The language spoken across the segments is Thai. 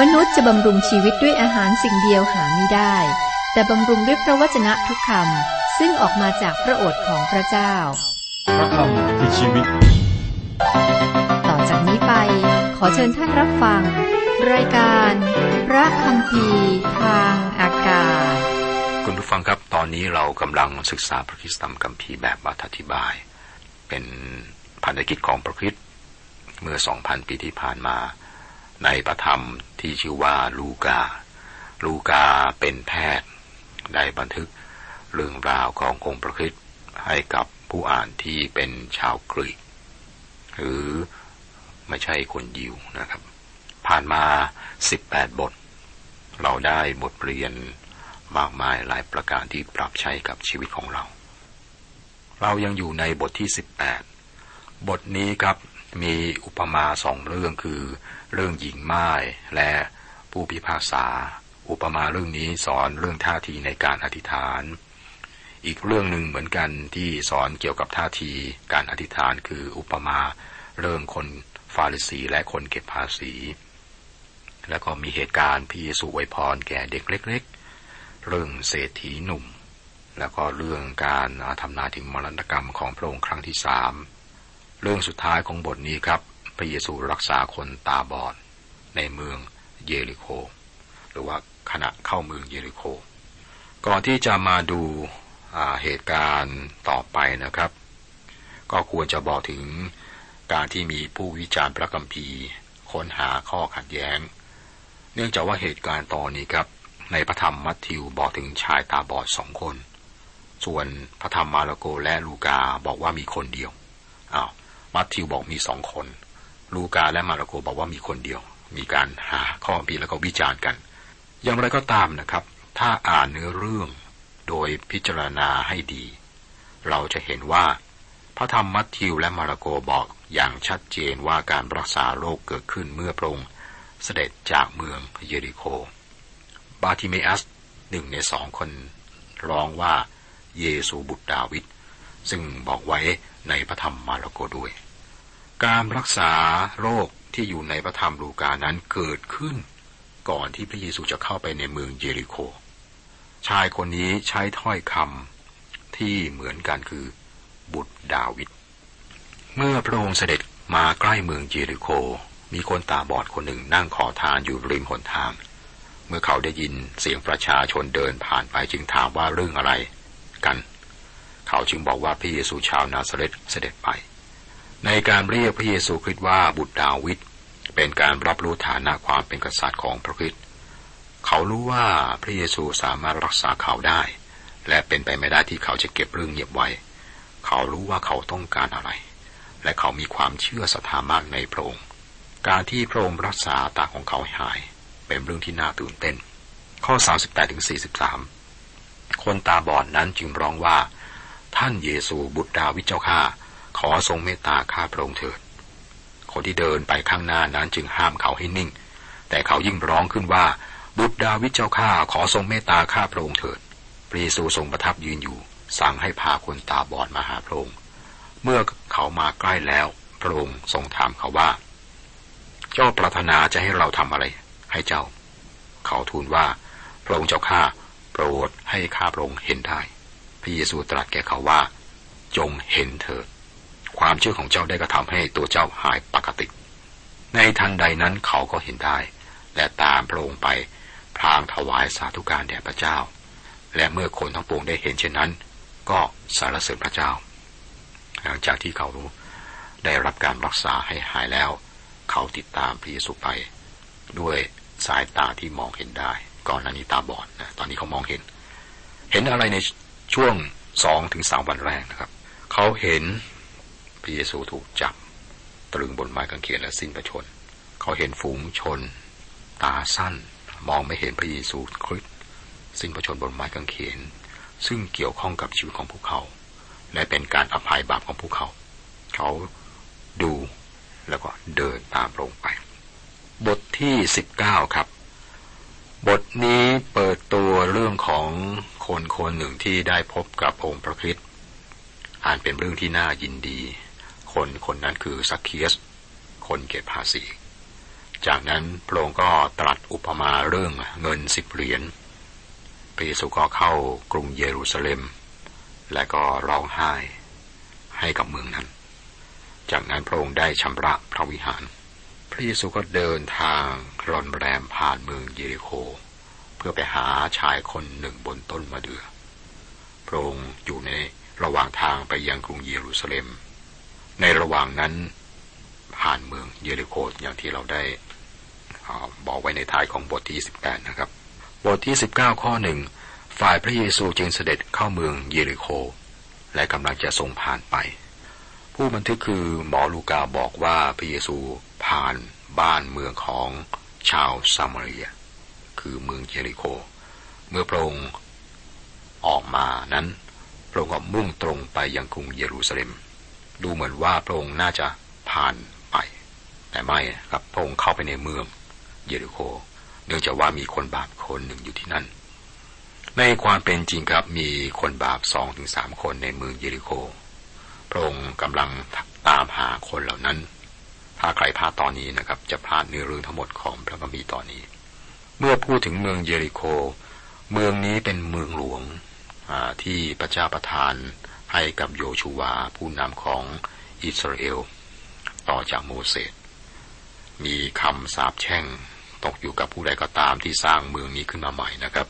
มนุษย์จะบำรุงชีวิตด้วยอาหารสิ่งเดียวหาไม่ได้ แต่บำรุงด้วยพระวจนะทุกคำซึ่งออกมาจากพระโอษฐ์ของพระเจ้า พระคำคือชีวิต ต่อจากนี้ไป ขอเชิญท่านรับฟัง รายการ พระคำพีทางอากาศ คุณผู้ฟังครับตอนนี้เรากำลังศึกษาพระคิสตมคัมภีร์แบบอธิบาย เป็นพันธกิจของพระคริสต์เมื่อ 2,000 ปีที่ผ่านมา ในพระธรรมที่ชื่อว่าลูกา ลูกาเป็นแพทย์ ได้บันทึกเรื่องราวขององค์พระคริสต์ให้กับผู้อ่านที่เป็นชาวกรีก หรือไม่ใช่คนยิวนะครับ ผ่านมา 18 บท เราได้บทเรียนมากมายหลายประการที่ปรับใช้กับชีวิตของเรา เรายังอยู่ในบทที่ 18 บทนี้ครับ มีอุปมาสองเรื่องคือเรื่องหญิงไม้และผู้พิพากษา อุปมาเรื่องนี้สอนเรื่องท่าทีในการอธิษฐาน อีกเรื่องหนึ่งเหมือนกันที่สอนเกี่ยวกับท่าทีการอธิษฐานคืออุปมาเรื่องคนฟาริสีและคนเก็บภาษี แล้วก็มีเหตุการณ์พระเยซูอวยพรแก่เด็กเล็ก ๆ เรื่องเศรษฐีหนุ่ม แล้วก็เรื่องการทำนาถึงมรณกรรมของพระองค์ครั้งที่สาม เรื่องสุดท้ายของบทนี้ครับ พระเยซูรักษาคนตาบอดในเมืองเยริโค หรือว่าขณะเข้าเมืองเยริโค ก่อนที่จะมาดูเหตุการณ์ต่อไปนะครับ ก็ควรจะบอกถึงการที่มีผู้วิจารณ์พระคัมภีร์ค้นหาข้อขัดแย้ง เนื่องจากว่าเหตุการณ์ตอนนี้ครับในพระธรรมมัทธิวบอกถึงชายตาบอดสองคน ส่วนพระธรรมมาระโกและลูกาบอกว่ามีคนเดียวอ้าว มัทธิวบอกมีสองคน ลูกาและมาระโกบอกว่ามีคนเดียว มีการหาข้อคัมภีร์แล้วก็วิจารณ์กัน อย่างไรก็ตามนะครับ ถ้าอ่านเนื้อเรื่องโดยพิจารณาให้ดี เราจะเห็นว่าพระธรรมมัทธิวและมาระโกบอกอย่างชัดเจนว่าการรักษาโรคเกิดขึ้นเมื่อพระองค์เสด็จจากเมืองเยริโค บาติเมอัสหนึ่งในสองคนร้องว่าเยซูบุตรดาวิดซึ่งบอกไว้ในพระธรรมมาระโกด้วย การรักษาโรคที่อยู่ในพระธรรมลูกานั้นเกิดขึ้น ก่อนที่พระเยซูจะเข้าไปในเมืองเยริโค ชายคนนี้ใช้ถ้อยคำที่เหมือนกันคือบุตรดาวิด เมื่อพระองค์เสด็จมาใกล้เมืองเยริโค มีคนตาบอดคนหนึ่งนั่งขอทานอยู่ริมหนทาง เมื่อเขาได้ยินเสียงประชาชนเดินผ่านไปจึงถามว่าเรื่องอะไร กัน เขาจึงบอกว่าพระเยซูชาวนาซาเรตเสด็จไป ในการเรียกพระเยซูคริสต์ว่าบุตรดาวิดเป็นการรับรู้ฐานะความเป็นกษัตริย์ของพระคริสต์เขารู้ว่าพระเยซูสามารถรักษาเขาได้ และเป็นไปไม่ได้ที่เขาจะเก็บเรื่องเงียบไว้ เขารู้ว่าเขาต้องการอะไร และเขามีความเชื่อศรัทธามากในพระองค์ การที่พระองค์รักษาตาของเขาหาย เป็นเรื่องที่น่าตื่นเต้น ข้อ 38ถึง43 คนตาบอดนั้นจึงร้องว่า ท่านเยซูบุตรดาวิดเจ้าข้า ขอทรงเมตตาข้าพระองค์เถิด คนที่เดินไปข้างหน้านั้นจึงห้ามเขาให้นิ่ง แต่เขายิ่งร้องขึ้นว่า บุตรดาวิดเจ้าข้าขอทรงเมตตาข้าพระองค์เถิด พระเยซูทรงประทับยืนอยู่ สั่งให้พาคนตาบอดมาหาพระองค์ เมื่อเขามาใกล้แล้ว พระองค์ทรงถามเขาว่า เจ้าปรารถนาจะให้เราทำอะไร ให้เจ้า เขาทูลว่า พระองค์เจ้าข้าโปรดให้ข้าพระองค์เห็นได้ พระเยซูตรัสแก่เขาว่า จงเห็นเถิด ความเชื่อของเจ้าได้กระทำให้ตัวเจ้าหายปกติ ในทันใดนั้นเขาก็เห็นได้ และตามพระองค์ไปพลางถวายสาธุการแด่พระเจ้า และเมื่อคนทั้งปวงได้เห็นเช่นนั้น ก็สารเสริญพระเจ้า หลังจากที่เขาได้รับการรักษาให้หายแล้ว เขาติดตามพระเยซูไป ด้วยสายตาที่มองเห็นได้ ก่อนหน้านี้ตาบอดนะตอนนี้เขามองเห็น เห็นอะไรในช่วงสองถึงสามวันแรกนะครับ เขาเห็น ระเยซูถูกจับ ตรึงบนไม้กางเขนและสิ้นพระชน เขาเห็นฝูงชน ตาสั้นมองไม่เห็นพระเยซูคริสต์สิ้นพระชนบนไม้กางเขน ซึ่งเกี่ยวข้องกับชีวิตของพวกเขา และเป็นการอภัยบาปของพวกเขา เขาดูแล้วก็เดินตามลงไป บทที่สิบเก้าครับ บทนี้เปิดตัวเรื่องของคนคนหนึ่งที่ได้พบกับองค์พระคริสต์อ่านเป็นเรื่องที่น่ายินดี คนคนนั้นคือสักเคียส คนเก็บภาษี จากนั้นพระองค์ก็ตรัสอุปมาเรื่องเงินสิบเหรียญพระเยซูก็เข้ากรุงเยรูซาเล็ม และก็ร้องไห้ให้กับเมืองนั้น จากนั้นพระองค์ได้ชำระพระวิหาร พระเยซูก็เดินทางรอนแรมผ่านเมืองเยริโค เพื่อไปหาชายคนหนึ่งบนต้นมะเดือ่อพระองค์อยู่ในระหว่างทางไปยังกรุงเยรูซาเล็ม ในระหว่างนั้นผ่านเมืองเยริโคอย่างที่เราได้บอกไว้ในท้ายของบทที่18นะครับ บทที่ 19 ข้อหนึ่งฝ่ายพระเยซูจึงเสด็จเข้าเมืองเยริโค และกำลังจะทรงผ่านไป ผู้บันทึกคือหมอลูกาบอกว่าพระเยซูผ่านบ้านเมืองของชาวซามารีย คือเมืองเยริโค เมื่อพระองค์ออกมานั้น พระองค์ก็มุ่งตรงไปยังกรุงเยรูซาเล็ม ดูเหมือนว่าพระองค์น่าจะผ่านไป แต่ไม่ครับพระองค์เข้าไปในเมือง เยริโค เนื่องจากว่ามีคนบาปคนหนึ่งอยู่ที่นั่น ในความเป็นจริงครับมีคนบาปสองถึงสามคนในเมืองเยริโค พระองค์กำลังตามหาคนเหล่านั้น ถ้าใครพลาดตอนนี้นะครับ จะพลาดเนื้อเรื่องทั้งหมดของพระคัมภีร์ตอนนี้ เมื่อพูดถึงเมืองเยริโค เมืองนี้เป็นเมืองหลวงที่พระเจ้าประทาน ให้กับโยชูวาผู้นำของอิสราเอล ต่อจากโมเสส มีคำสาปแช่งตกอยู่กับผู้ใดก็ตามที่สร้างเมืองนี้ขึ้นมาใหม่นะครับ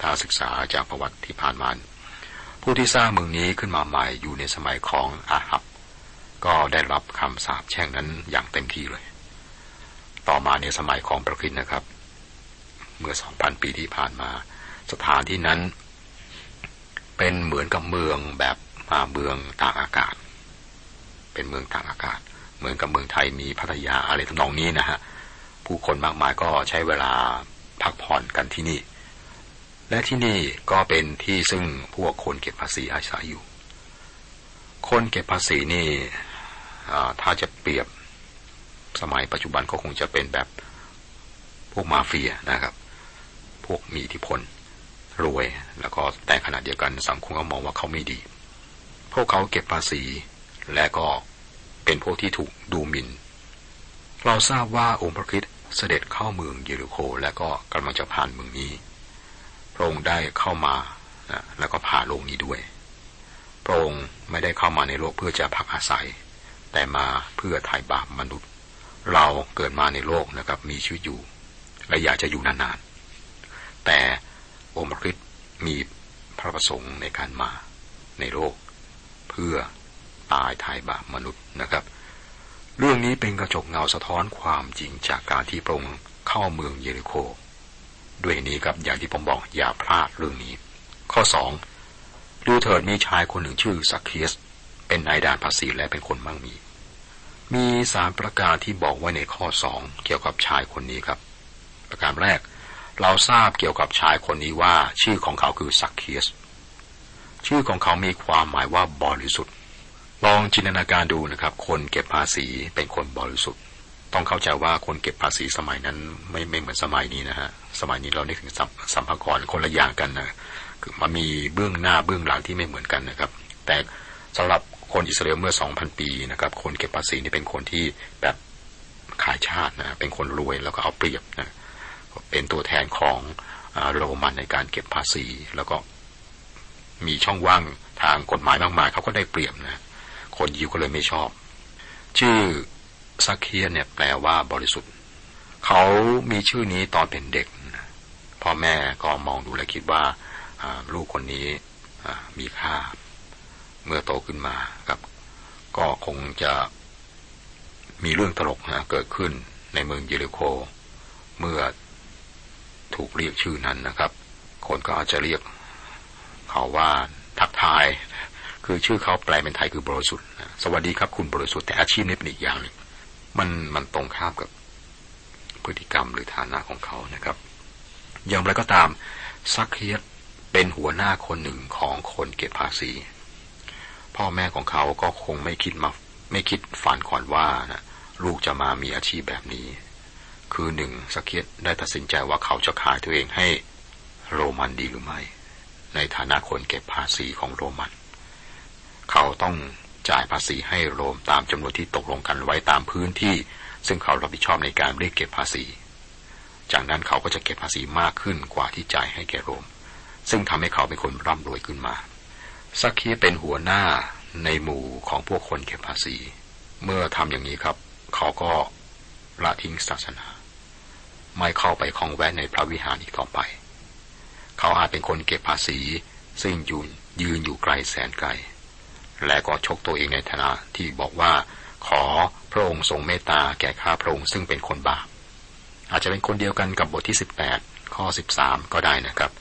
ถ้าศึกษาจากประวัติที่ผ่านมาผู้ที่สร้างเมืองนี้ขึ้นมาใหม่อยู่ในสมัยของอาหับ ก็ได้รับคำสาปแช่งนั้นอย่างเต็มที่เลย ต่อมาในสมัยของประคินนะครับ เมื่อสองพันปีที่ผ่านมา สถานที่นั้นเป็นเหมือนกับเมืองแบบ มาเมืองต่างอากาศ เป็นเมืองต่างอากาศ เหมือนกับเมืองไทยมีพัทยาอะไรทำนองนี้นะฮะผู้คนมากมายก็ใช้เวลาพักผ่อนกันที่นี่ และที่นี่ก็เป็นที่ซึ่งพวกคนเก็บภาษีอาศัยอยู่ คนเก็บภาษีนี่ถ้าจะเปรียบสมัยปัจจุบันก็คงจะเป็นแบบพวกมาเฟียนะครับ พวกมีอิทธิพลรวย แล้วก็แต่ขณะเดียวกันสังคมก็มองว่าเขาไม่ดี พวกเขาเก็บภาษี และก็เป็นพวกที่ถูกดูหมิน่น เราทราบว่าองค์พระคิดเสด็จเข้าเมืองเยรูโคและก็กำลังจะผ่านเมืองนี้ พระองค์ได้เข้ามานะแล้วก็ผ่านโลกนี้ด้วย พระองค์ไม่ได้เข้ามาในโลกเพื่อจะพักอาศัย แต่มาเพื่อไถ่บาปมนุษย์ เราเกิดมาในโลกนะครับมีชีวิตอยู่ และอยากจะอยู่นานๆ แต่องค์พระคริสต์มีพระประสงค์ในการมาในโลก พื่อตายทายบาปมนุษย์นะครับ เรื่องนี้เป็นกระจกเงาสะท้อนความจริงจากการที่พระองค์เข้าเมืองเยริโค ด้วยนี้ครับอย่างที่ผมบอกอย่าพลาดเรื่องนี้ ข้อสองดูเถิดมีชายคนหนึ่งชื่อสักเคียสเป็นนายด่านภาษีและเป็นคนมั่งมี มีสามประการที่บอกไว้ในข้อสองเกี่ยวกับชายคนนี้ครับ ประการแรก เราทราบเกี่ยวกับชายคนนี้ว่าชื่อของเขาคือสักเคียส ชื่อของเขามีความหมายว่าบริสุทธิ์ ลองจินตนาการดูนะครับ คนเก็บภาษีเป็นคนบริสุทธิ์ ต้องเข้าใจว่าคนเก็บภาษีสมัยนั้นไม่ไม่เหมือนสมัยนี้นะฮะ สมัยนี้เราได้ถึงสัมภาระคนละอย่างกันนะคือมันมีเบื้องหน้าเบื้องหลังที่ไม่เหมือนกันนะครับ แต่สำหรับคนอิสราเอลเมื่อ 2,000 ปีนะครับ คนเก็บภาษีนี่เป็นคนที่แบบขายชาตินะ เป็นคนรวยแล้วก็เอาเปรียบนะ เป็นตัวแทนของโรมันในการเก็บภาษีแล้วก็ มีช่องว่างทางกฎหมายมากมายเขาก็ได้เปรียบนะ คนยิวก็เลยไม่ชอบ ชื่อซักเคียเนี่ยแปลว่าบริสุทธิ์ เขามีชื่อนี้ตอนเป็นเด็ก พ่อแม่ก็มองดูและคิดว่าลูกคนนี้มีค่า เมื่อโตขึ้นมาครับ ก็คงจะมีเรื่องตลกนะเกิดขึ้นในเมืองเยริโค เมื่อถูกเรียกชื่อนั้นนะครับ คนก็อาจจะเรียก เขาว่าทักทาย คือชื่อเขาแปลเป็นไทยคือบริสุทธิ์สวัสดีครับคุณบริสุทธิ์แต่อาชีพนี้เป็นอีกอย่างหนึ่งมันมันตรงข้ามกับพฤติกรรมหรือฐานะของเขานะครับ อย่างไรก็ตามซักเคียสเป็นหัวหน้าคนหนึ่งของคนเก็บภาษี พ่อแม่ของเขาก็คงไม่คิดมาไม่คิดฝันก่อนว่านะลูกจะมามีอาชีพแบบนี้ คือหนึ่งสักเกียตได้ตัดสินใจว่าเขาจะขายตัวเองให้โรมันดีหรือไม่ ในฐานะคนเก็บภาษีของโรมัน เขาต้องจ่ายภาษีให้โรมตามจำนวนที่ตกลงกันไว้ตามพื้นที่ ซึ่งเขารับผิดชอบในการเรียกเก็บภาษี จากนั้นเขาก็จะเก็บภาษีมากขึ้นกว่าที่จ่ายให้แก่โรม ซึ่งทำให้เขาเป็นคนร่ำรวยขึ้นมาซักคีเป็นหัวหน้าในหมู่ของพวกคนเก็บภาษี เมื่อทำอย่างนี้ครับ เขาก็ละทิ้งศาสนา ไม่เข้าไปคลองแวะในพระวิหารอีกต่อไป เขาอาจเป็นคนเก็บภาษี ซึ่งยืนยืนอยู่ไกลแสนไกล และก็ชกตัวเองในฐานะที่บอกว่าขอพระองค์ทรงเมตตาแก่ข้าพระองค์ซึ่งเป็นคนบาป อาจจะเป็นคนเดียวกันกับบทที่ 18 ข้อ 13 ก็ได้นะครับ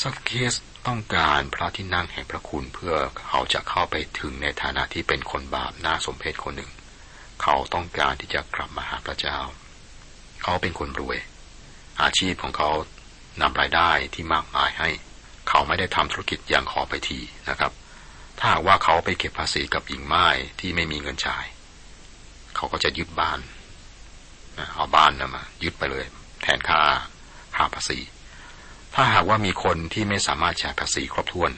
ซักเคสต้องการพระที่นั่งแห่งพระคุณเพื่อเขาจะเข้าไปถึงในฐานะที่เป็นคนบาปน่าสมเพชคนหนึ่ง เขาต้องการที่จะกลับมาหาพระเจ้า เขาเป็นคนรวย อาชีพของเขา นำรายได้ที่มากมายให้ เขาไม่ได้ทำธุรกิจอย่างขอไปทีนะครับ ถ้าว่าเขาไปเก็บภาษีกับหญิงไม้ที่ไม่มีเงินจ่าย เขาก็จะยึดบ้านเอาบ้านนะมายึดไปเลย แทนค่าค่าภาษี ถ้าหากว่ามีคนที่ไม่สามารถจ่ายภาษีครบถ้วน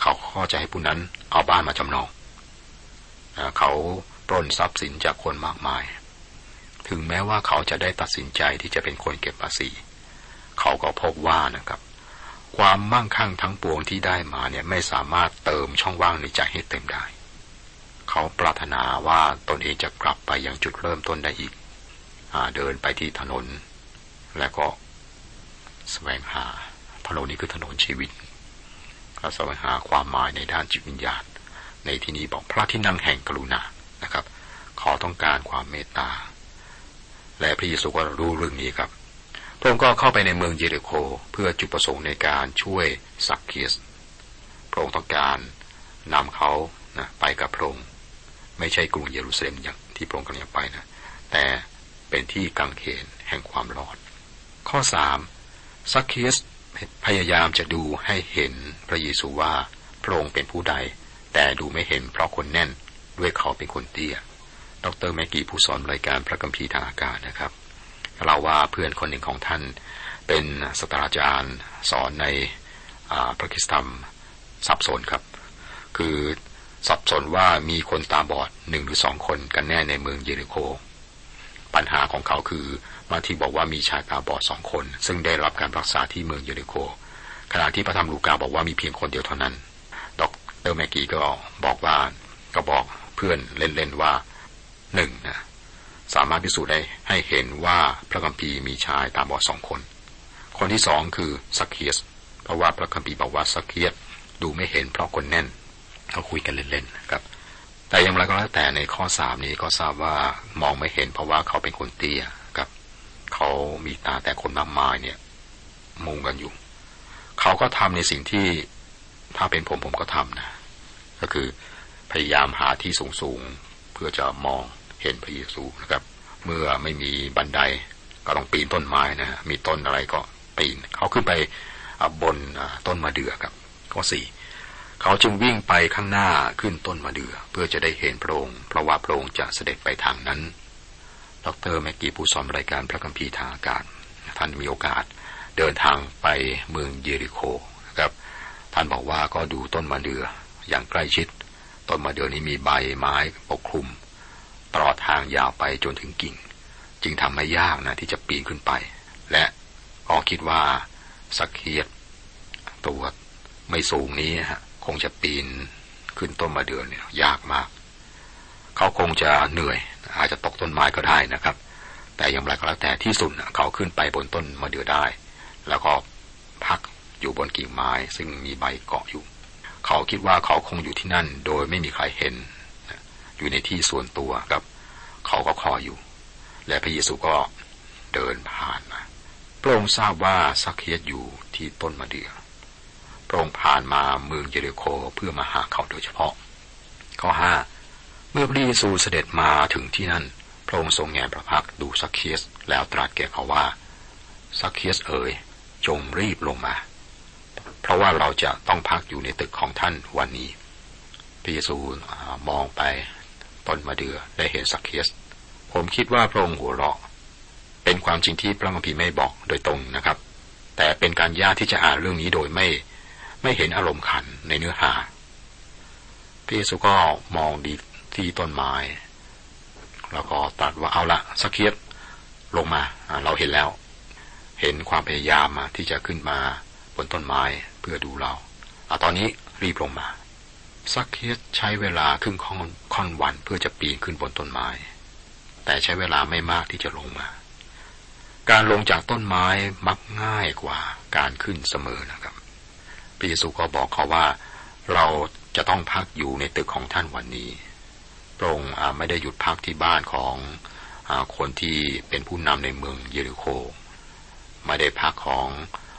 เขาก็จะให้ผู้นั้นเอาบ้านมาจำนองเขาปล้นทรัพย์สินจากคนมากมาย ถึงแม้ว่าเขาจะได้ตัดสินใจที่จะเป็นคนเก็บภาษี เขาก็พบว่านะครับ ความมั่งคั่งทั้งปวงที่ได้มาเนี่ยไม่สามารถเติมช่องว่างในใจให้เต็มได้ เขาปรารถนาว่าตนเองจะกลับไปยังจุดเริ่มต้นได้อีกเดินไปที่ถนน และก็แสวงหาถนนนี้คือถนนชีวิตเราแสวงหาความหมายในด้านจิตวิญญาณ ในที่นี้บอกพระที่นั่งแห่งกรุณานะครับ ขอต้องการความเมตตาและพระเยซูก็รู้เรื่องนี้ครับ พระองค์ก็เข้าไปในเมืองเยริโคเพื่อจุดประสงค์ในการช่วยสักเคียสพระองค์ต้องการนำเขานะไปกับพระองค์ไม่ใช่กรุงเยรูซาเล็มอย่างที่พระองค์กำลังไปนะ แต่เป็นที่กังเขนแห่งความรอด ข้อสามซักเคียสพยายามจะดูให้เห็นพระเยซูว่าพระองค์เป็นผู้ใด แต่ดูไม่เห็นเพราะคนแน่นด้วยเขาเป็นคนเตี้ย ดรแมกกี้ผู้สอนรายการพระคัมภีร์ทางอากาศนะครับ เราว่าเพื่อนคนหนึ่งของท่าน เป็นสตราจารย์สอนในพระคิสธรรมสับสนครับ คือสับสนว่ามีคนตาบอดหนึ่งหรือสองคนกันแน่ในเมืองเยริโค ปัญหาของเขาคือบาที่บอกว่ามีชายตาบอดสองคน ซึ่งได้รับการรักษาที่เมืองเยริโค ขณะที่พระธรรมลูกาบอกว่ามีเพียงคนเดียวเท่านั้น ดรแมกกี้ก็บอกว่าก็บอกเพื่อนเล่นๆว่าหนึ่งนะ สามารถพิสูจน์ได้ให้เห็นว่าพระคัมภีร์มีชายตาบอดสองคน คนที่สองคือสักเคียสเพราะว่าพระคัมภีร์บอกว่าสักเคียสดูไม่เห็นเพราะคนแน่นเขาคุยกันเล่นๆครับ แต่อย่างไรก็แล้วแต่ในข้อสามนี้ก็ทราบว่ามองไม่เห็น เพราะว่าเขาเป็นคนเตี้ยครับ เขามีตาแต่คนมากมายเนี่ย มุงกันอยู่ เขาก็ทำในสิ่งที่ถ้าเป็นผมผมก็ทำนะ ก็คือพยายามหาที่สูงสูงเพื่อจะมอง เห็นพระเยซูนะครับ เมื่อไม่มีบันไดก็ต้องปีนต้นไม้นะฮะมีต้นอะไรก็ปีน เขาขึ้นไปบนต้นมะเดื่อครับ ข้อสี่เขาจึงวิ่งไปข้างหน้าขึ้นต้นมะเดื่อ เพื่อจะได้เห็นพระองค์เพราะว่าพระองค์จะเสด็จไปทางนั้น ดรแมกกี้ผู้สอนรายการพระคัมภีร์ทางอากาศ ท่านมีโอกาสเดินทางไปเมืองเยริโคนะครับ ท่านบอกว่าก็ดูต้นมะเดื่ออย่างใกล้ชิด ต้นมะเดื่อนี้มีใบไม้ปกคลุม ตลอดทางยาวไปจนถึงกิ่ง จึงทำไม่ยากนะที่จะปีนขึ้นไป และก็คิดว่าสักเคียดตัวไม่สูงนี้ฮะคงจะปีนขึ้นต้นมะเดื่อเนี่ยยากมาก เขาคงจะเหนื่อย อาจจะตกต้นไม้ก็ได้นะครับ แต่อย่างไรก็แล้วแต่ที่สุดเขาขึ้นไปบนต้นมะเดื่อได้ แล้วก็พักอยู่บนกิ่งไม้ซึ่งมีใบเกาะอยู่ เขาคิดว่าเขาคงอยู่ที่นั่น โดยไม่มีใครเห็น อยู่ในที่ส่วนตัวครับเขาก็คอยอยู่ และพระเยซูก็เดินผ่านมาพระองค์ทราบว่าสักเคียดอยู่ที่ต้นมะเดื่อพระองค์ผ่านมาเมืองเยริโคเพื่อมาหาเขาโดยเฉพาะ ข้อห้าเมื่อพระเยซูเสด็จมาถึงที่นั่น พระองค์ทรงแงพระพักดูสักเคียสแล้วตรัสแก่เขาว่าสักเคียสเอ๋ยจงรีบลงมา เพราะว่าเราจะต้องพักอยู่ในตึกของท่านวันนี้พระเยซูมองไป ต้นมะเดือ่อได้เห็นสักเคียส ผมคิดว่าพระองค์หัวเราะ เป็นความจริงที่พระคัมภีร์ไม่บอกโดยตรงนะครับ แต่เป็นการยากที่จะอ่านเรื่องนี้โดยไม่ ไม่เห็นอารมณ์ขันในเนื้อหาพระเยซูก็มองดีที่ต้นไม้ แล้วก็ตรัสว่าเอาละสักเคียบลงมาเราเห็นแล้ว เห็นความพยายามที่จะขึ้นมาบนต้นไม้เพื่อดูเราอาตอนนี้รีบลงมา สักเคียใช้เวลาครึ่งค่อนค่อนวันเพื่อจะปีนขึ้นบนต้นไม้ แต่ใช้เวลาไม่มากที่จะลงมา การลงจากต้นไม้มักง่ายกว่าการขึ้นเสมอนะครับพระเยซูก็บอกเขาว่าเราจะต้องพักอยู่ในตึกของท่านวันนี้พระองค์ไม่ได้หยุดพักที่บ้านของคนที่เป็นผู้นำในเมืองเยริโค ไม่ได้พักของ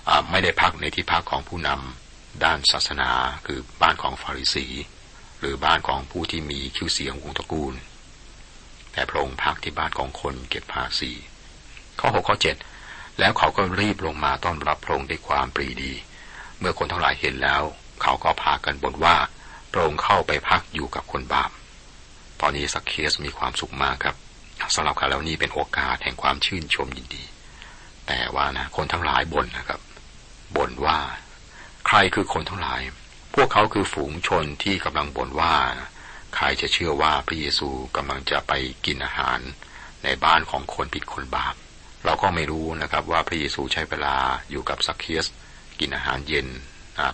อไม่ได้พักในที่พักของผู้นำ ด้านศาสนาคือบ้านของฟาริสี หรือบ้านของผู้ที่มีชื่อเสียงวงตระกูล แต่พระองค์พักที่บ้านของคนเก็บภาษีข้อหกข้อเจ็ดแล้วเขาก็รีบลงมาต้อนรับพระองค์ด้วยความปรีดี เมื่อคนทั้งหลายเห็นแล้ว เขาก็พากันบ่นว่าพระองค์เข้าไปพักอยู่กับคนบาป ตอนนี้สักเคสมีความสุขมากครับสำหรับเขาแล้วนี่เป็นโอกาสแห่งความชื่นชมยินดี แต่ว่านะคนทั้งหลายบ่นนะครับบ่นว่า รคือคนทั้งหลาย พวกเขาคือฝูงชนที่กำลังบ่นว่า ใครจะเชื่อว่าพระเยซูกำลังจะไปกินอาหารในบ้านของคนผิดคนบาป เราก็ไม่รู้นะครับว่าพระเยซูใช้เวลาอยู่กับสักเคียส กินอาหารเย็น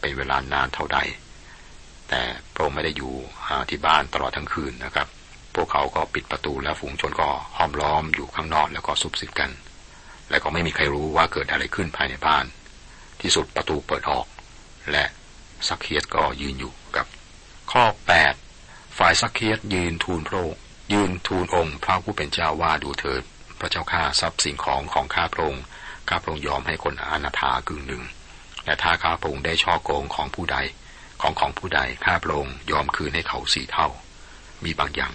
เป็นเวลานานเท่าใด แต่พระองค์ไม่ได้อยู่ที่บ้านตลอดทั้งคืนนะครับ พวกเขาก็ปิดประตูแล้วฝูงชนก็ห้อมล้อมอยู่ข้างนอกแล้วก็ซุบซิบกัน และก็ไม่มีใครรู้ว่าเกิดอะไรขึ้นภายในบ้าน ที่สุดประตูเปิดออก และสักเคียสก็ยืนอยู่กับ ข้อ 8 ฝ่ายสักเคียสยืนทูลพระองค์ยืนทูลองค์ พระผู้เป็นเจ้าว่าดูเถิดพระเจ้าข้าทรัพย์สิ่งของของข้าพระองค์ข้าพระองค์ยอมให้คนอนาถากึ่งหนึ่งแต่ถ้าข้าพระองค์ได้ช่อโกงของผู้ใดของของผู้ใดข้าพระองค์ยอมคืนให้เขาสี่เท่า มีบางอย่าง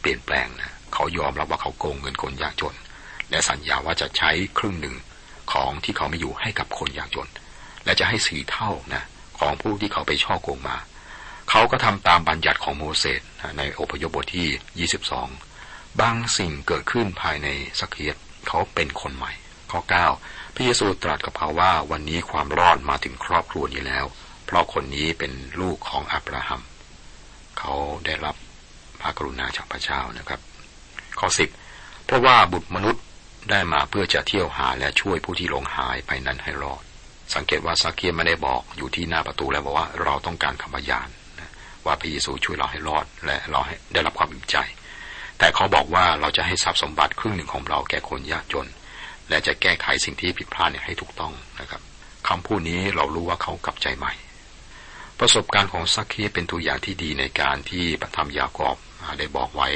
เปลี่ยนแปลงนะเขายอมรับว่าเขาโกงเงินคนยากจน และสัญญาว่าจะใช้ครึ่งหนึ่งของที่เขาไม่อยู่ให้กับคนยากจน และจะให้สี่เท่านะ ของผู้ที่เขาไปช่อโกงมา เขาก็ทำตามบัญญัติของโมเสสในอพยพบทที่ 22 บางสิ่งเกิดขึ้นภายในสักเคียตเขาเป็นคนใหม่ ข้อ 9 พระเยซูตรัสกับเขาว่าวันนี้ความรอดมาถึงครอบครัวนี้แล้ว เพราะคนนี้เป็นลูกของอับราฮัม เขาได้รับพระกรุณาจากพระเจ้านะครับ ข้อสิบเพราะว่าบุตรมนุษย์ได้มาเพื่อจะเที่ยวหาและช่วยผู้ที่หลงหายไปนั้นให้รอด สังเกตว่าซักเคียไม่ได้บอกอยู่ที่หน้าประตูแล้วบอกว่าเราต้องการคำพยานว่าพระเยซูช่วยเราให้รอดและเราให้ได้รับความอิ่มใจ แต่เขาบอกว่าเราจะให้ทรัพย์สมบัติครึ่งหนึ่งของเราแก่คนยากจน และจะแก้ไขสิ่งที่ผิดพลาดให้ถูกต้องนะครับคำพูดนี้เรารู้ว่าเขากลับใจใหม่ ประสบการณ์ของซักคีเป็นตัวอย่างที่ดีในการที่พระธรรมยากอบได้บอกไว้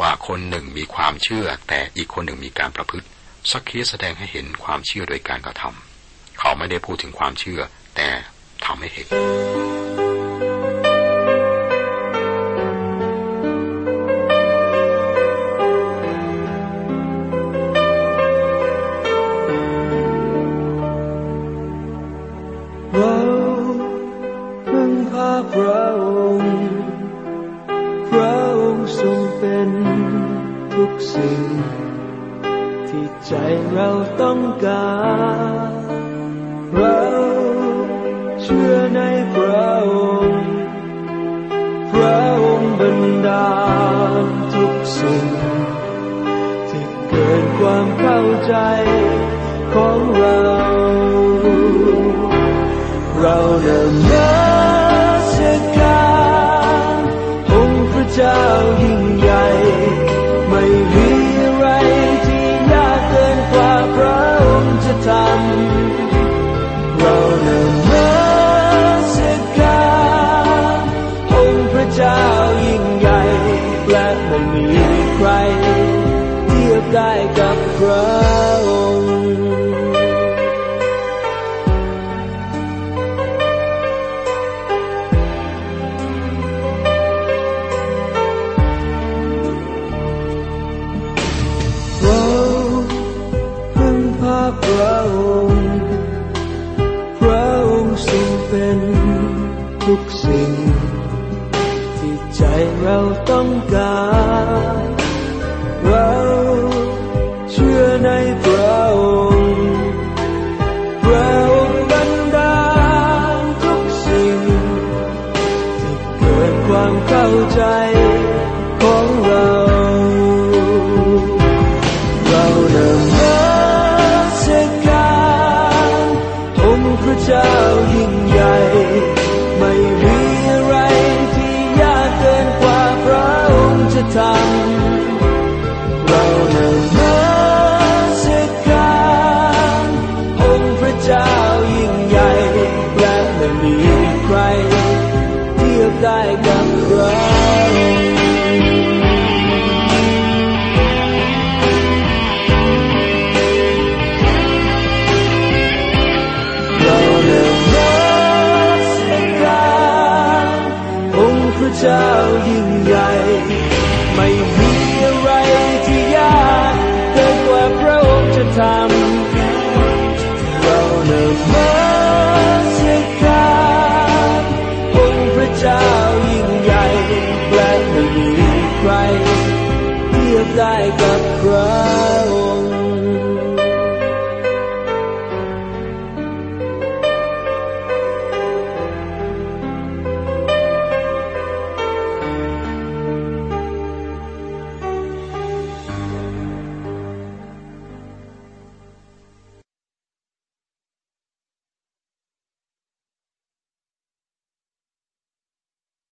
ว่าคนหนึ่งมีความเชื่อแต่อีกคนหนึ่งมีการประพฤติซักคีแสดงให้เห็นความเชื่อโดยการกระทำ เขาไม่ได้พูดถึงความเชื่อ แต่ทำให้เห็น ความเข้าใจของเรา เราเดินำมาสการองค์พระเจ้ายิ่ง